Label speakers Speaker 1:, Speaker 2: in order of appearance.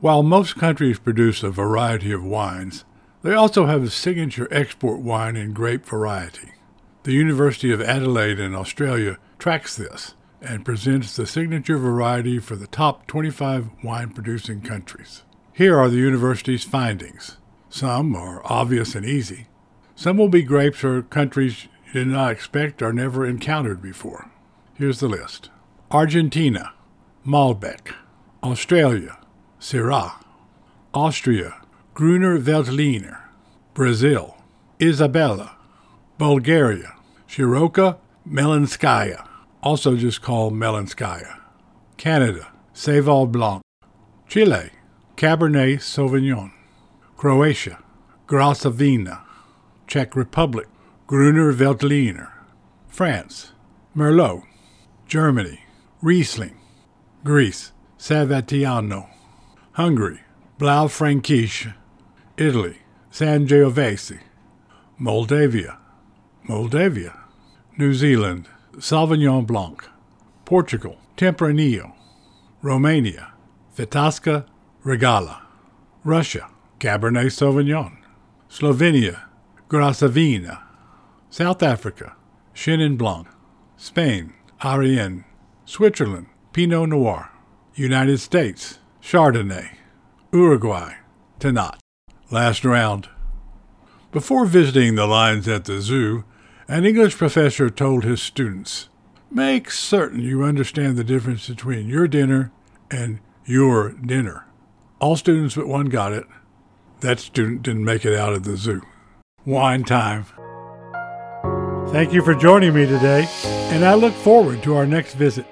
Speaker 1: While most countries produce a variety of wines, they also have a signature export wine and grape variety. The University of Adelaide in Australia tracks this and presents the signature variety for the top 25 wine producing countries. Here are the university's findings. Some are obvious and easy. Some will be grapes or countries you did not expect or never encountered before. Here's the list Argentina, Malbec. Australia, Syrah. Austria, Gruner Veltliner. Brazil, Isabella. Bulgaria, Shiroka Melnishka, also just called Melnishka. Canada, Seyval Blanc. Chile, Cabernet Sauvignon. Croatia, Graševina. Czech Republic, Gruner Veltliner. France, Merlot. Germany, Riesling. Greece, Savatiano. Hungary, Blaufränkisch. Italy, San Sangiovese. Moldavia, Moldavia. New Zealand, Sauvignon Blanc. Portugal, Tempranillo. Romania, Feteasca Regala. Russia, Cabernet Sauvignon. Slovenia, Graševina. South Africa, Chenin Blanc. Spain, Airén. Switzerland, Pinot Noir. United States, Chardonnay. Uruguay, Tannat. Last round. Before visiting the lines at the zoo, an English professor told his students, Make certain you understand the difference between your dinner and your dinner. All students but one got it. That student didn't make it out of the zoo. Wine time. Thank you for joining me today, and I look forward to our next visit.